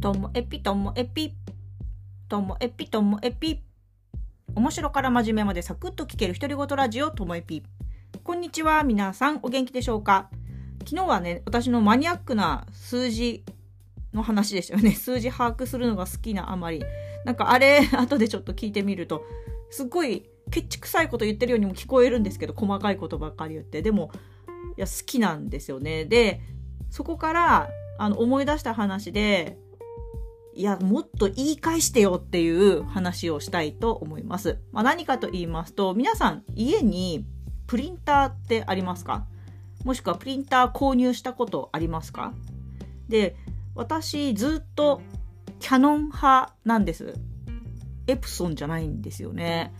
ともエピともエピともエピともエピ。面白から真面目までサクッと聞ける独り言ラジオともエピ。こんにちは皆さんお元気でしょうか？昨日はね私のマニアックな数字の話でしたよね。数字把握するのが好きなあまり。なんかあれ 後でちょっと聞いてみるとすっごいケチくさいこと言ってるようにも聞こえるんですけど細かいことばっかり言って。でもいや好きなんですよね。でそこからあの思い出した話でいや、もっと言い返してよっていう話をしたいと思います。まあ、何かと言いますと、皆さん家にプリンターってありますか？もしくはプリンター購入したことありますか？で、私ずっとキャノン派なんです。エプソンじゃないんですよね。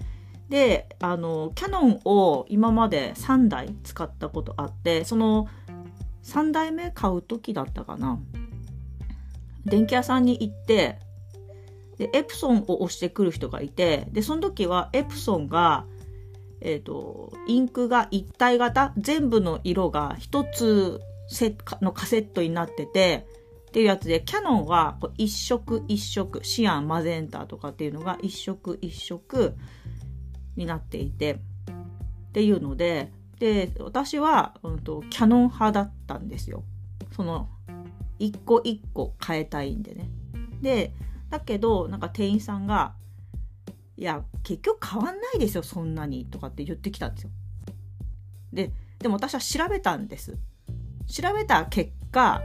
で、あの、キャノンを今まで3台使ったことあって、その3台目買う時だったかな。電気屋さんに行って、で、エプソンを押してくる人がいて、で、その時はエプソンが、え、ー、と、インクが一体型、全部の色が一つのカセットになってて、っていうやつで、キャノンはこう一色一色、シアン、マゼンタとかっていうのが一色一色になっていて、っていうので、で、私は、うんと、キャノン派だったんですよ。その、一個一個変えたいんでね。で、だけど、なんか店員さんが、いや、結局変わんないですよ、そんなに、とかって言ってきたんですよ。で、でも私は調べたんです。調べた結果、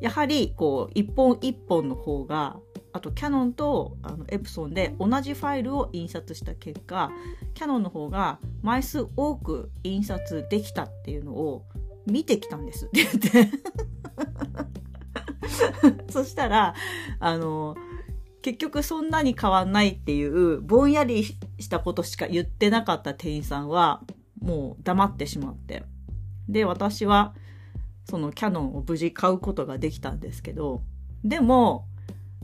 やはり、こう、一本一本の方が、あとキャノンとあのエプソンで同じファイルを印刷した結果、キャノンの方が枚数多く印刷できたっていうのを見てきたんですって言って そしたら、あの、結局そんなに変わんないっていうぼんやりしたことしか言ってなかった店員さんはもう黙ってしまって。で私はそのキャノンを無事買うことができたんですけどでも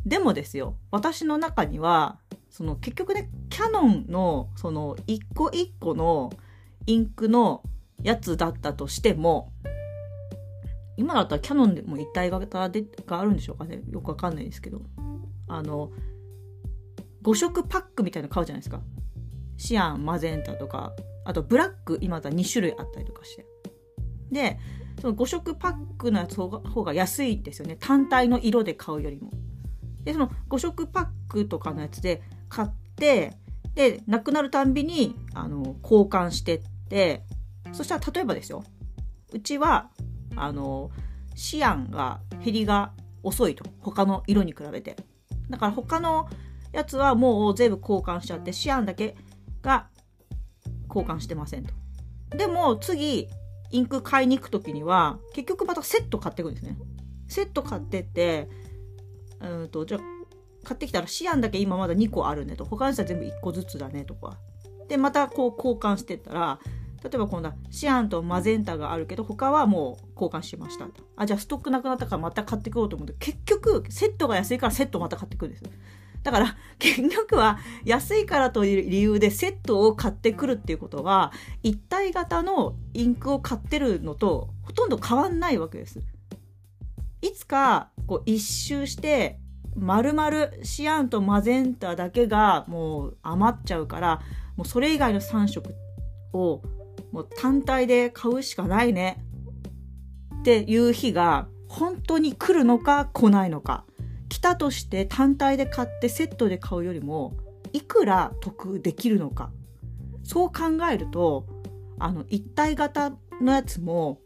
でもですよ。私の中にはその結局ねキャノンのその一個一個のインクのやつだったとしても今だったらキャノンでも一体型でがあるんでしょうかね。よくわかんないですけど。あの5色パックみたいなの買うじゃないですか。シアンマゼンタとか。あとブラック今だ2種類あったりとかして。でその5色パックのやつ方が方が安いんですよね。単体の色で買うよりも。でその5色パックとかのやつで買ってでなくなるたんびにあの交換してって。そしたら例えばですよ。うちはあのシアンが減りが遅いと。他の色に比べて。だから他のやつはもう全部交換しちゃってシアンだけが交換してませんと。でも次インク買いに行く時には結局またセット買っていくんですね。セット買ってってうんとじゃあ買ってきたらシアンだけ今まだ2個あるねと。他のやつは全部1個ずつだねとか。でまたこう交換してったら例えば今度はシアンとマゼンタがあるけど他はもう交換しましたあじゃあストックなくなったからまた買ってくろうと思って結局セットが安いからセットまた買ってくるんですだから結局は安いからという理由でセットを買ってくるっていうことは一体型のインクを買ってるのとほとんど変わんないわけです。いつかこう一周して丸々シアンとマゼンタだけがもう余っちゃうからもうそれ以外の3色をもう単体で買うしかないね。っていう日が本当に来るのか来ないのか。来たとして単体で買ってセットで買うよりもいくら得できるのか。そう考えるとあの一体型のやつも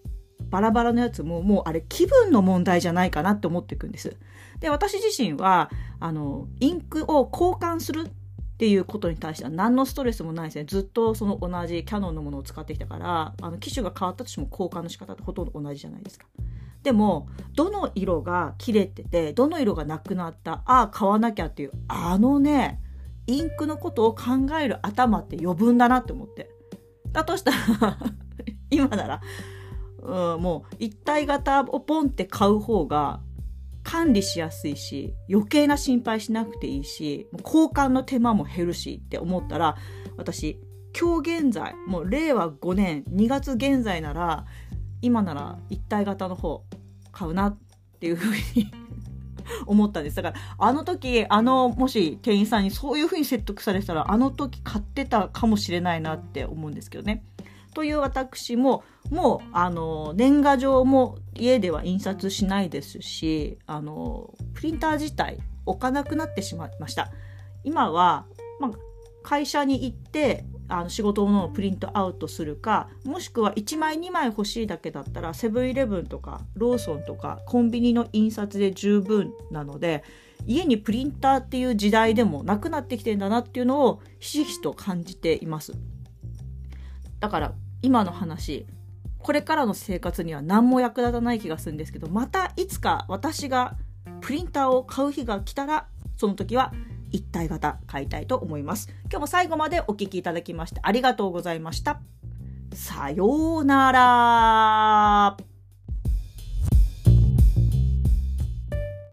バラバラのやつももうあれ気分の問題じゃないかなって思っていくんです。で私自身はあのインクを交換するっていうことに対しては何のストレスもないですね。ずっとその同じキャノンのものを使ってきたから、あの機種が変わったとしても交換の仕方ってほとんど同じじゃないですか。でも、どの色が切れてて、どの色がなくなった、ああ、買わなきゃっていう、あのね、インクのことを考える頭って余分だなって思って。だとしたら今なら、うん、もう一体型をポンって買う方が管理しやすいし、余計な心配しなくていいし、交換の手間も減るしって思ったら、私、今日現在、もう令和5年2月現在なら、今なら一体型の方買うなっていうふうに 思ったんです。だから、あの時、あの、もし店員さんにそういう風に説得されたら、あの時買ってたかもしれないなって思うんですけどね。という私も、もう、あの、年賀状も家では印刷しないですし、あの、プリンター自体置かなくなってしまいました。今は、まあ、会社に行って、あの仕事のをプリントアウトするかもしくは1枚2枚欲しいだけだったらセブンイレブンとかローソンとかコンビニの印刷で十分なので家にプリンターっていう時代でもなくなってきてんだなっていうのをひしひしと感じていますだから今の話これからの生活には何も役立たない気がするんですけどまたいつか私がプリンターを買う日が来たらその時は一体型買いたいと思います。今日も最後までお聴きいただきましてありがとうございました。さようなら。